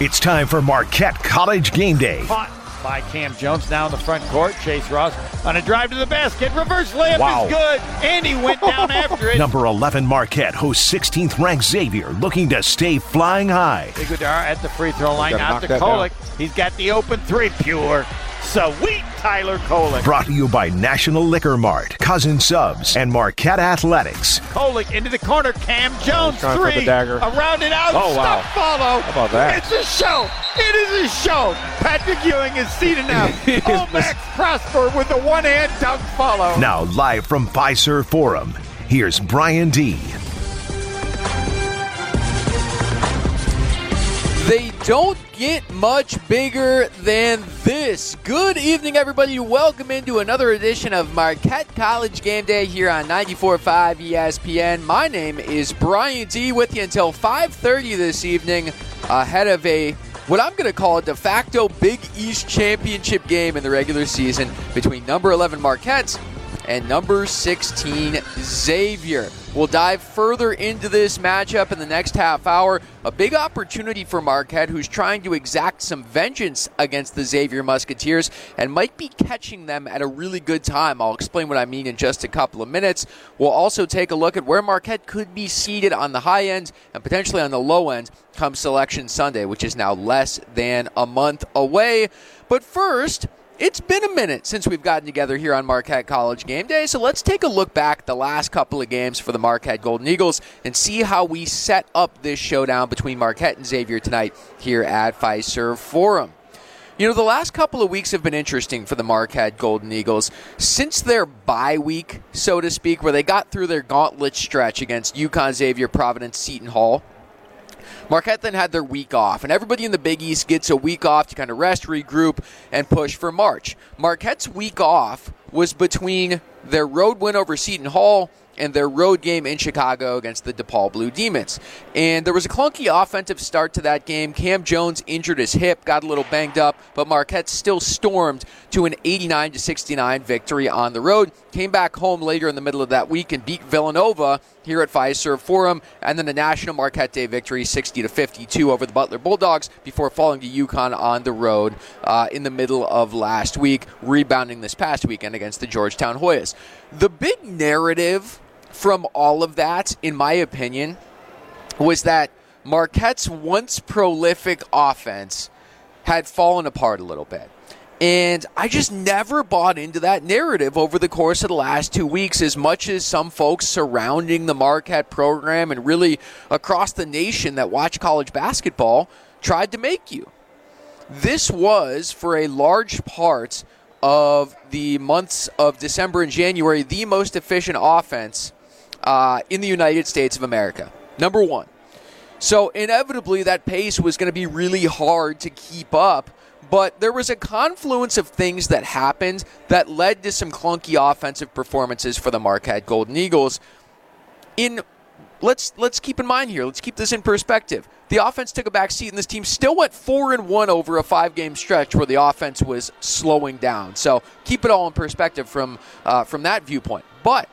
It's time for Marquette College Game Day. Caught by Cam Jones now in the front court. Chase Ross on a drive to the basket. Reverse layup Wow. is good. And he went down after it. Number 11 Marquette hosts 16th ranked Xavier looking to stay flying high. Ighodaro at the free throw line. Gotta Out to Kolek. He's got the open three. Pure. Sweet Tyler Kolek. Brought to you by National Liquor Mart, Cousin Subs, and Marquette Athletics. Kolek into the corner. Cam Jones trying for three. the dagger. Around it out. Oh, wow. Stop follow. How about that? It's a show. It is a show. Patrick Ewing is seated now. Oh, Max Prosper with the one hand dunk follow. Now live from Fiserv Forum, here's Brian D. They don't get much bigger than this. Good evening, everybody. Welcome into another edition of Marquette College Game Day here on 94.5 ESPN. My name is Brian D. With you until 5:30 this evening, ahead of a what I'm going to call a de facto Big East championship game in the regular season between number 11 Marquette and number 16 Xavier. We'll dive further into this matchup in the next half hour. A big opportunity for Marquette, who's trying to exact some vengeance against the Xavier Musketeers and might be catching them at a really good time. I'll explain what I mean in just a couple of minutes. We'll also take a look at where Marquette could be seated on the high end and potentially on the low end come Selection Sunday, which is now less than a month away. But first, it's been a minute since we've gotten together here on Marquette College Game Day, so let's take a look back the last couple of games for the Marquette Golden Eagles and see how we set up this showdown between Marquette and Xavier tonight here at Fiserv Forum. You know, the last couple of weeks have been interesting for the Marquette Golden Eagles. Since their bye week, so to speak, where they got through their gauntlet stretch against UConn, Xavier, Providence, Seton Hall, Marquette then had their week off, and everybody in the Big East gets a week off to kind of rest, regroup, and push for March. Marquette's week off was between their road win over Seton Hall and their road game in Chicago against the DePaul Blue Demons. And there was a clunky offensive start to that game. Cam Jones injured his hip, got a little banged up, but Marquette still stormed to an 89 to 69 victory on the road. Came back home later in the middle of that week and beat Villanova here at Fiserv Forum, and then the National Marquette Day victory, 60 to 52 over the Butler Bulldogs, before falling to UConn on the road uh, in the middle of last week, rebounding this past weekend against the Georgetown Hoyas. The big narrative from all of that, in my opinion, was that Marquette's once prolific offense had fallen apart a little bit. And I just never bought into that narrative over the course of the last two weeks, as much as some folks surrounding the Marquette program and really across the nation that watch college basketball tried to make you. This was, for a large part of the months of December and January, the most efficient offense uh, in the United States of America. Number one. So, inevitably, that pace was going to be really hard to keep up. But there was a confluence of things that happened that led to some clunky offensive performances for the Marquette Golden Eagles. In let's let's keep in mind here. Let's keep this in perspective. The offense took a back seat, and this team still went four and one over a five game stretch where the offense was slowing down. So keep it all in perspective from uh, from that viewpoint. But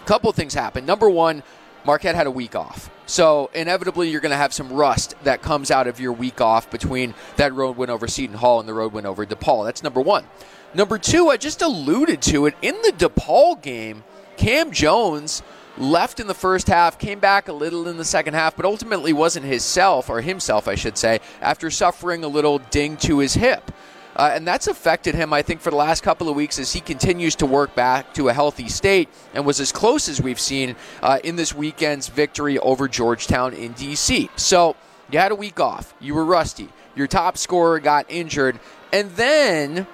a couple things happened. Number one, Marquette had a week off. So inevitably, you're going to have some rust that comes out of your week off between that road win over Seton Hall and the road win over DePaul. That's number one. Number two, I just alluded to it in the DePaul game. Cam Jones left in the first half, came back a little in the second half, but ultimately wasn't himself, or himself, I should say, after suffering a little ding to his hip. Uh, and that's affected him, I think, for the last couple of weeks as he continues to work back to a healthy state and was as close as we've seen uh, in this weekend's victory over Georgetown in D.C. So you had a week off. You were rusty. Your top scorer got injured. And then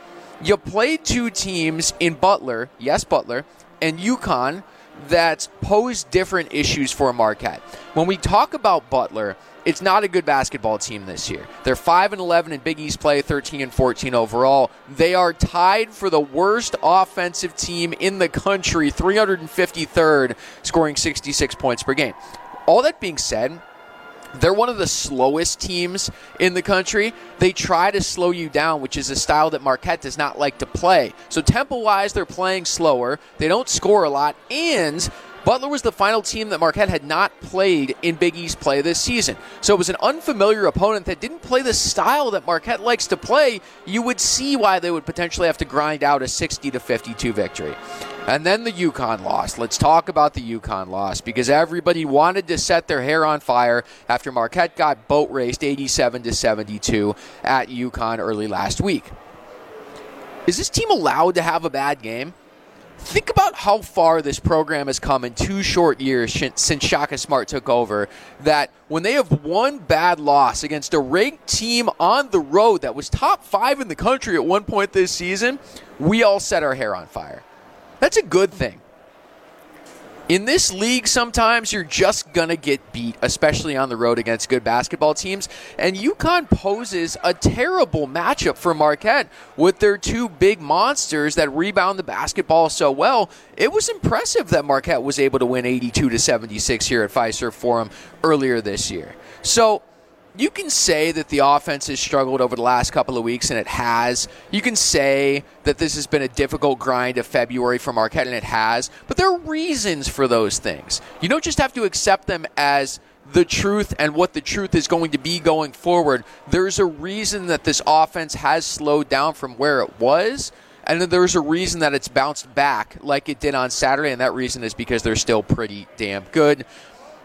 you played two teams in Butler, yes, Butler, and UConn that pose different issues for Marquette. When we talk about Butler, it's not a good basketball team this year. They're 5 and 11 in Big East play, 13 and 14 overall. They are tied for the worst offensive team in the country, 353rd, scoring 66 points per game. All that being said, they're one of the slowest teams in the country. They try to slow you down, which is a style that Marquette does not like to play. So, tempo wise, they're playing slower. They don't score a lot, and Butler was the final team that Marquette had not played in Big East play this season. So it was an unfamiliar opponent that didn't play the style that Marquette likes to play. You would see why they would potentially have to grind out a 60 to 52 victory. And then the UConn loss. Let's talk about the UConn loss because everybody wanted to set their hair on fire after Marquette got boat raced 87 to 72 at UConn early last week. Is this team allowed to have a bad game? Think about how far this program has come in two short years since Shaka Smart took over. That when they have one bad loss against a ranked team on the road that was top five in the country at one point this season, we all set our hair on fire. That's a good thing in this league, sometimes you're just going to get beat, especially on the road against good basketball teams. And UConn poses a terrible matchup for Marquette with their two big monsters that rebound the basketball so well. It was impressive that Marquette was able to win 82 to 76 here at Fiserv Forum earlier this year. So you can say that the offense has struggled over the last couple of weeks, and it has. You can say that this has been a difficult grind of February for Marquette, and it has. But there are reasons for those things. You don't just have to accept them as the truth and what the truth is going to be going forward. There's a reason that this offense has slowed down from where it was. And there's a reason that it's bounced back like it did on Saturday, and that reason is because they're still pretty damn good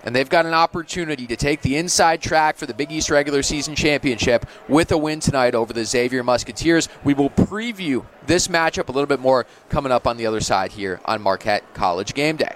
and they've got an opportunity to take the inside track for the Big East regular season championship with a win tonight over the Xavier Musketeers. We will preview this matchup a little bit more coming up on the other side here on Marquette College Game Day.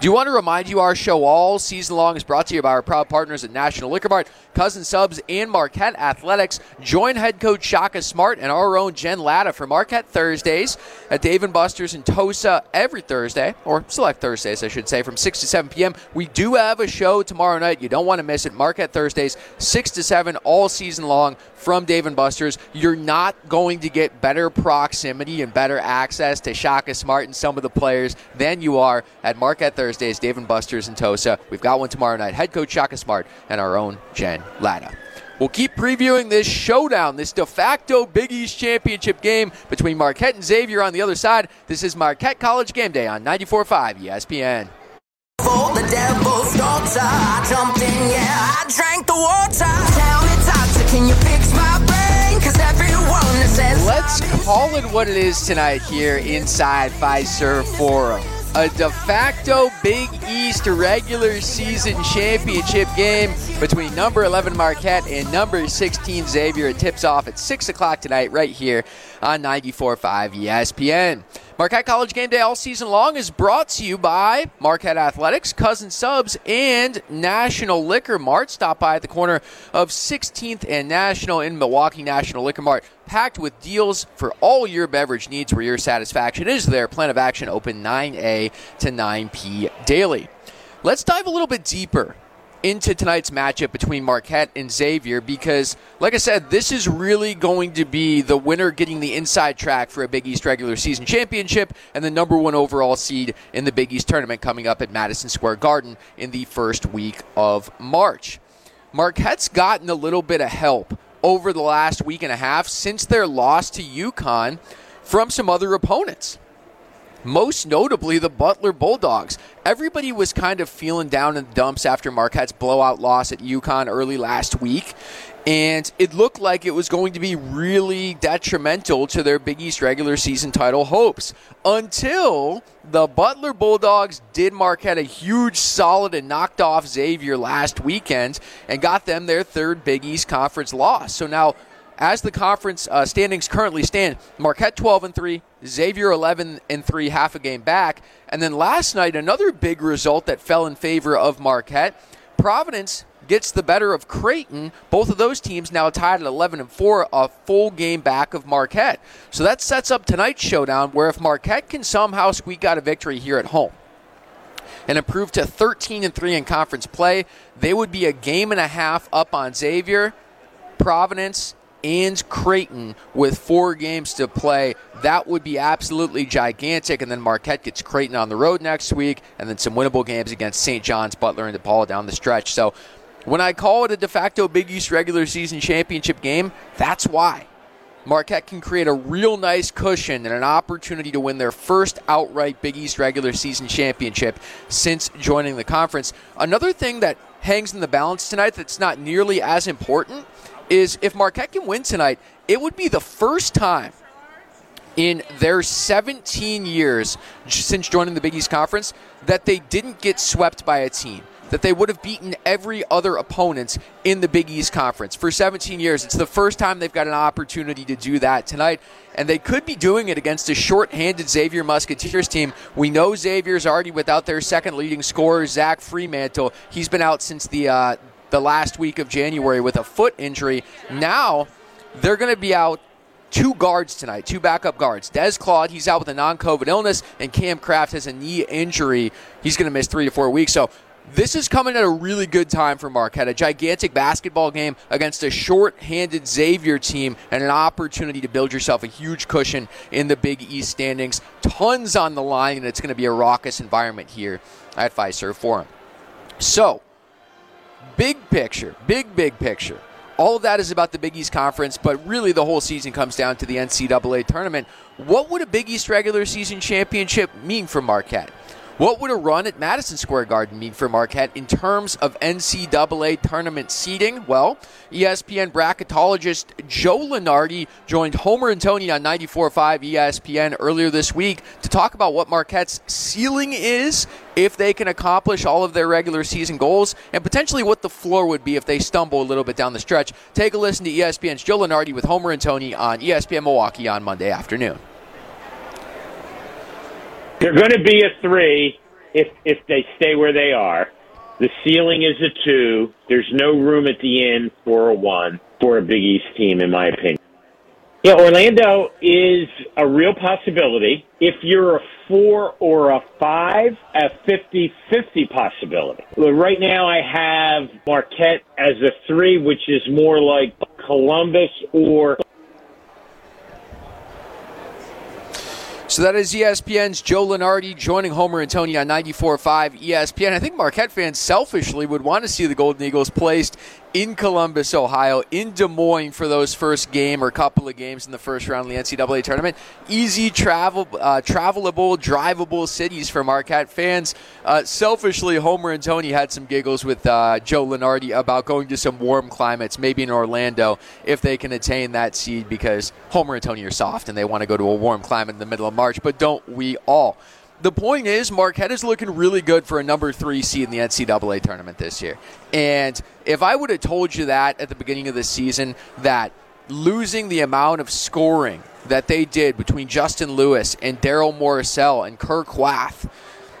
Do you want to remind you our show all season long is brought to you by our proud partners at National Liquor Mart, Cousin Subs, and Marquette Athletics. Join head coach Shaka Smart and our own Jen Lada for Marquette Thursdays at Dave and Buster's in Tosa every Thursday, or select Thursdays, I should say, from 6 to 7 p.m. We do have a show tomorrow night. You don't want to miss it. Marquette Thursdays, 6 to 7 all season long from Dave and Buster's. You're not going to get better proximity and better access to Shaka Smart and some of the players than you are at Marquette Thursdays. Thursdays, Dave and Buster's in Tosa. We've got one tomorrow night. Head coach Shaka Smart and our own Jen Lada. We'll keep previewing this showdown, this de facto Big East championship game between Marquette and Xavier on the other side. This is Marquette College Game Day on 94.5 ESPN. The devil's daughter, I jumped in, yeah, I drank the water. Tell me, doctor, can you fix my brain? Cause everyone says Let's call it what it is tonight here inside Fiserv Forum a de facto Big East regular season championship game between number 11 Marquette and number 16 Xavier. It tips off at 6 o'clock tonight, right here on 94.5 ESPN. Marquette College Game Day all season long is brought to you by Marquette Athletics, Cousin Subs, and National Liquor Mart. Stop by at the corner of 16th and National in Milwaukee. National Liquor Mart packed with deals for all your beverage needs where your satisfaction is there. Plan of action open 9A to 9P daily. Let's dive a little bit deeper into tonight's matchup between Marquette and Xavier because, like I said, this is really going to be the winner getting the inside track for a Big East regular season championship and the number one overall seed in the Big East tournament coming up at Madison Square Garden in the first week of March. Marquette's gotten a little bit of help over the last week and a half since their loss to UConn from some other opponents most notably the Butler Bulldogs. Everybody was kind of feeling down in the dumps after Marquette's blowout loss at UConn early last week. And it looked like it was going to be really detrimental to their Big East regular season title hopes until the Butler Bulldogs did Marquette a huge solid and knocked off Xavier last weekend and got them their third Big East Conference loss. So now as the conference uh, standings currently stand, Marquette 12 and 3, Xavier 11 and 3, half a game back. And then last night, another big result that fell in favor of Marquette. Providence gets the better of Creighton. Both of those teams now tied at 11 and 4, a full game back of Marquette. So that sets up tonight's showdown where if Marquette can somehow squeak out a victory here at home, and improve to 13 and 3 in conference play, they would be a game and a half up on Xavier. Providence and Creighton with four games to play. That would be absolutely gigantic. And then Marquette gets Creighton on the road next week, and then some winnable games against St. John's, Butler, and DePaul down the stretch. So when I call it a de facto Big East regular season championship game, that's why. Marquette can create a real nice cushion and an opportunity to win their first outright Big East regular season championship since joining the conference. Another thing that hangs in the balance tonight that's not nearly as important is if Marquette can win tonight, it would be the first time in their 17 years since joining the Big East Conference that they didn't get swept by a team that they would have beaten every other opponent in the Big East Conference. For 17 years, it's the first time they've got an opportunity to do that tonight, and they could be doing it against a short-handed Xavier Musketeers team. We know Xavier's already without their second leading scorer, Zach Freemantle. He's been out since the uh, the last week of January with a foot injury. Now they're going to be out two guards tonight, two backup guards. Des Claude, he's out with a non-COVID illness, and Kam Craft has a knee injury. He's going to miss three to four weeks. So this is coming at a really good time for Marquette. A gigantic basketball game against a short-handed Xavier team and an opportunity to build yourself a huge cushion in the Big East standings. Tons on the line, and it's going to be a raucous environment here at Fiserv Forum. So, big picture, big, big picture. All of that is about the Big East Conference, but really the whole season comes down to the NCAA tournament. What would a Big East regular season championship mean for Marquette? What would a run at Madison Square Garden mean for Marquette in terms of NCAA tournament seeding? Well, ESPN bracketologist Joe Lunardi joined Homer and Tony on 94.5 ESPN earlier this week to talk about what Marquette's ceiling is if they can accomplish all of their regular season goals and potentially what the floor would be if they stumble a little bit down the stretch. Take a listen to ESPN's Joe Lunardi with Homer and Tony on ESPN Milwaukee on Monday afternoon. They're going to be a three if if they stay where they are. The ceiling is a two. There's no room at the end for a one for a Big East team, in my opinion. Yeah, Orlando is a real possibility. If you're a four or a five, a 50-50 possibility. Well, right now I have Marquette as a three, which is more like Columbus or So that is ESPN's Joe Lunardi joining Homer and Tony on 94.5 ESPN. I think Marquette fans selfishly would want to see the Golden Eagles placed in Columbus, Ohio, in Des Moines for those first game or couple of games in the first round of the NCAA tournament. Easy travel, uh, travelable, drivable cities for Marquette fans. Uh, selfishly, Homer and Tony had some giggles with uh, Joe Lunardi about going to some warm climates, maybe in Orlando, if they can attain that seed because Homer and Tony are soft and they want to go to a warm climate in the middle of March. But don't we all? The point is, Marquette is looking really good for a number three seed in the NCAA tournament this year. And if I would have told you that at the beginning of the season, that losing the amount of scoring that they did between Justin Lewis and Darryl Morsell and Kur Kuath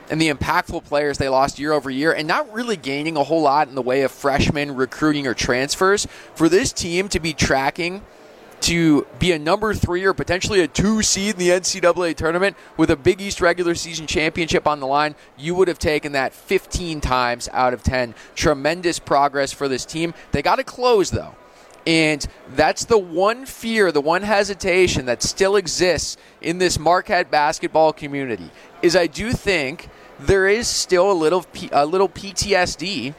and the impactful players they lost year over year and not really gaining a whole lot in the way of freshmen recruiting or transfers, for this team to be tracking – to be a number three or potentially a two seed in the NCAA tournament with a Big East regular season championship on the line, you would have taken that 15 times out of 10. Tremendous progress for this team. They got to close, though. And that's the one fear, the one hesitation that still exists in this Marquette basketball community. Is I do think there is still a little a little PTSD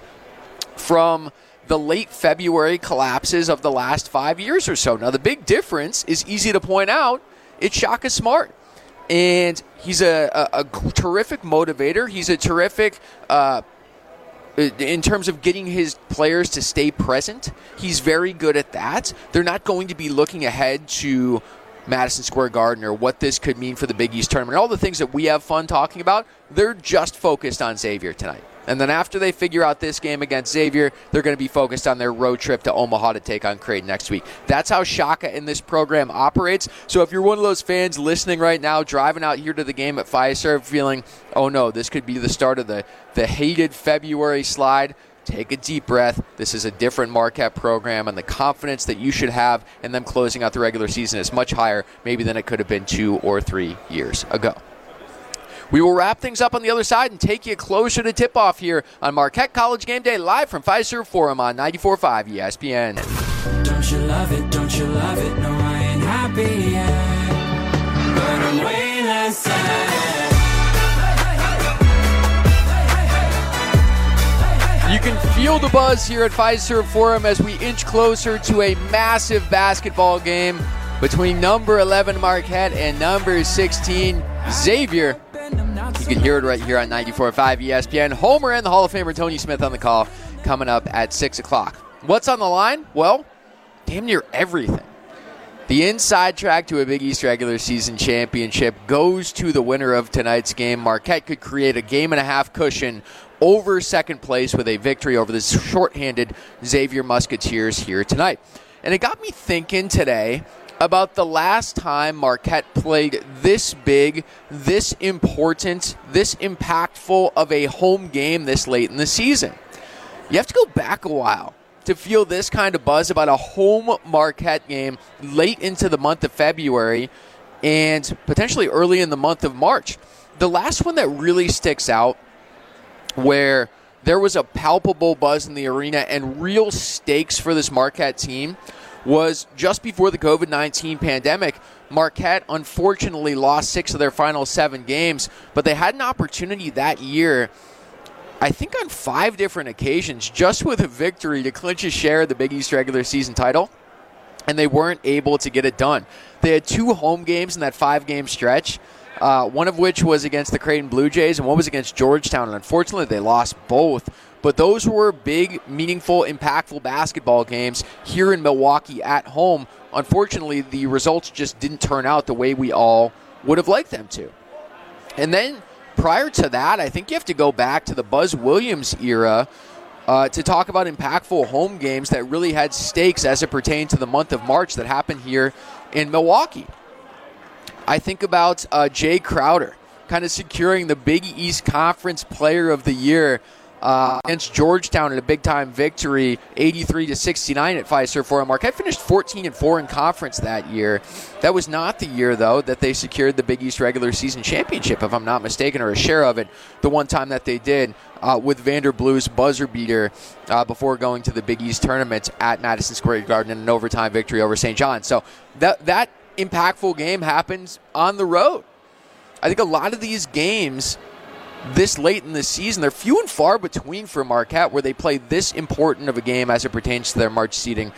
from the late February collapses of the last five years or so. Now, the big difference is easy to point out. It's Shaka Smart. And he's a, a, a terrific motivator. He's a terrific, uh, in terms of getting his players to stay present, he's very good at that. They're not going to be looking ahead to Madison Square Garden or what this could mean for the Big East tournament. All the things that we have fun talking about, they're just focused on Xavier tonight. And then after they figure out this game against Xavier, they're going to be focused on their road trip to Omaha to take on Creighton next week. That's how Shaka in this program operates. So if you're one of those fans listening right now, driving out here to the game at Fiserv, feeling, oh no, this could be the start of the, the hated February slide, take a deep breath. This is a different Marquette program, and the confidence that you should have in them closing out the regular season is much higher, maybe than it could have been two or three years ago. We will wrap things up on the other side and take you closer to tip off here on Marquette College Game Day live from Fiserv Forum on 94.5 ESPN. Don't you love it? Don't you love it? No, I ain't happy yet. But I'm way less sad. You can feel the buzz here at Fiserv Forum as we inch closer to a massive basketball game between number 11 Marquette and number 16 Xavier. You can hear it right here on 94.5 ESPN. Homer and the Hall of Famer Tony Smith on the call coming up at 6 o'clock. What's on the line? Well, damn near everything. The inside track to a Big East regular season championship goes to the winner of tonight's game. Marquette could create a game and a half cushion over second place with a victory over the shorthanded Xavier Musketeers here tonight. And it got me thinking today about the last time Marquette played this big, this important, this impactful of a home game this late in the season. You have to go back a while to feel this kind of buzz about a home Marquette game late into the month of February and potentially early in the month of March. The last one that really sticks out where there was a palpable buzz in the arena and real stakes for this Marquette team was just before the COVID 19 pandemic. Marquette unfortunately lost six of their final seven games, but they had an opportunity that year I think on five different occasions, just with a victory to clinch a share of the Big East regular season title, and they weren't able to get it done. They had two home games in that five game stretch. Uh, one of which was against the Creighton Blue Jays, and one was against Georgetown. And unfortunately, they lost both. But those were big, meaningful, impactful basketball games here in Milwaukee at home. Unfortunately, the results just didn't turn out the way we all would have liked them to. And then prior to that, I think you have to go back to the Buzz Williams era uh, to talk about impactful home games that really had stakes as it pertained to the month of March that happened here in Milwaukee. I think about uh, Jae Crowder kind of securing the Big East Conference Player of the Year uh, against Georgetown in a big time victory, 83 to 69 at Fiserv Forum. Marquette finished 14 and 4 in conference that year. That was not the year though that they secured the Big East regular season championship, if I'm not mistaken, or a share of it. The one time that they did uh, with Vander Blue's buzzer beater uh, before going to the Big East tournament at Madison Square Garden in an overtime victory over St. John. So that that impactful game happens on the road. I think a lot of these games this late in the season. They're few and far between for Marquette where they play this important of a game as it pertains to their March seeding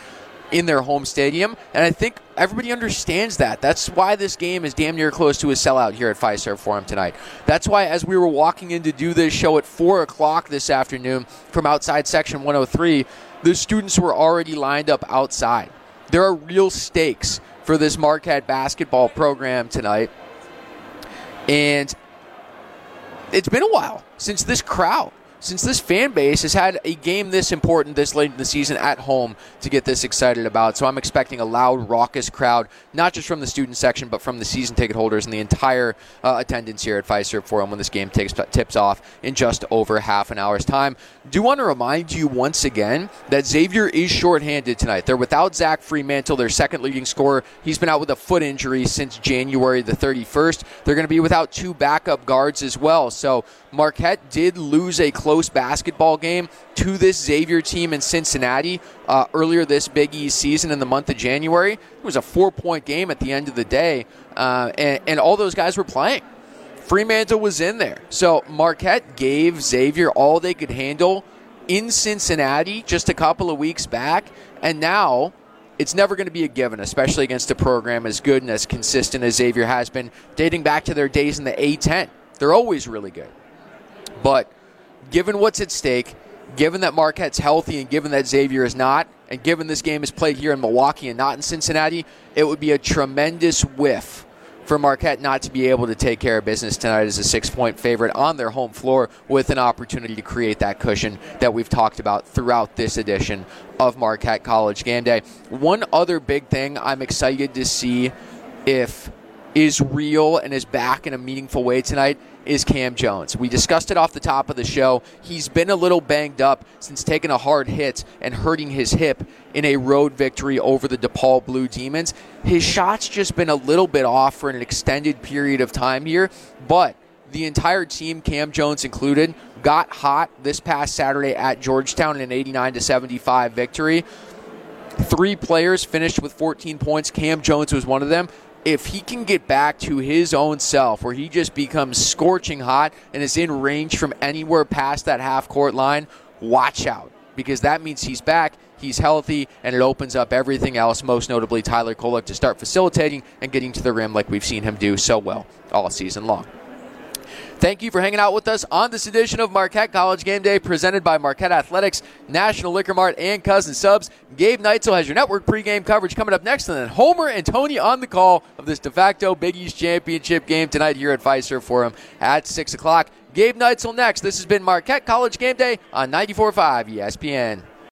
in their home stadium. And I think everybody understands that. That's why this game is damn near close to a sellout here at Fiserv Forum tonight. That's why, as we were walking in to do this show at 4 o'clock this afternoon from outside section 103, the students were already lined up outside. There are real stakes for this Marquette basketball program tonight. And it's been a while since this crowd since this fan base has had a game this important this late in the season at home to get this excited about. So I'm expecting a loud, raucous crowd, not just from the student section, but from the season ticket holders and the entire uh, attendance here at Fiserv Forum when this game takes, tips off in just over half an hour's time. Do want to remind you once again that Xavier is shorthanded tonight. They're without Zach Freemantle, their second leading scorer. He's been out with a foot injury since January the 31st. They're going to be without two backup guards as well. So Marquette did lose a close basketball game to this Xavier team in Cincinnati uh, earlier this Big East season in the month of January. It was a four point game at the end of the day, uh, and, and all those guys were playing. Freemantle was in there. So Marquette gave Xavier all they could handle in Cincinnati just a couple of weeks back, and now it's never going to be a given, especially against a program as good and as consistent as Xavier has been, dating back to their days in the A10. They're always really good. But given what's at stake, given that Marquette's healthy and given that Xavier is not, and given this game is played here in Milwaukee and not in Cincinnati, it would be a tremendous whiff for Marquette not to be able to take care of business tonight as a six point favorite on their home floor with an opportunity to create that cushion that we've talked about throughout this edition of Marquette College Game Day. One other big thing I'm excited to see if is real and is back in a meaningful way tonight is Cam Jones. We discussed it off the top of the show. He's been a little banged up since taking a hard hit and hurting his hip in a road victory over the DePaul Blue Demons. His shot's just been a little bit off for an extended period of time here, but the entire team, Cam Jones included, got hot this past Saturday at Georgetown in an 89 to 75 victory. Three players finished with 14 points. Cam Jones was one of them if he can get back to his own self, where he just becomes scorching hot and is in range from anywhere past that half court line, watch out because that means he's back. he's healthy, and it opens up everything else, most notably Tyler Kolek, to start facilitating and getting to the rim like we've seen him do so well all season long. Thank you for hanging out with us on this edition of Marquette College Game Day presented by Marquette Athletics, National Liquor Mart, and Cousin Subs. Gabe Neitzel has your network pregame coverage coming up next, and then Homer and Tony on the call of this de facto Big East Championship game tonight here at Fiserv Forum at 6 o'clock. Gabe Neitzel next. This has been Marquette College Game Day on 94.5 ESPN.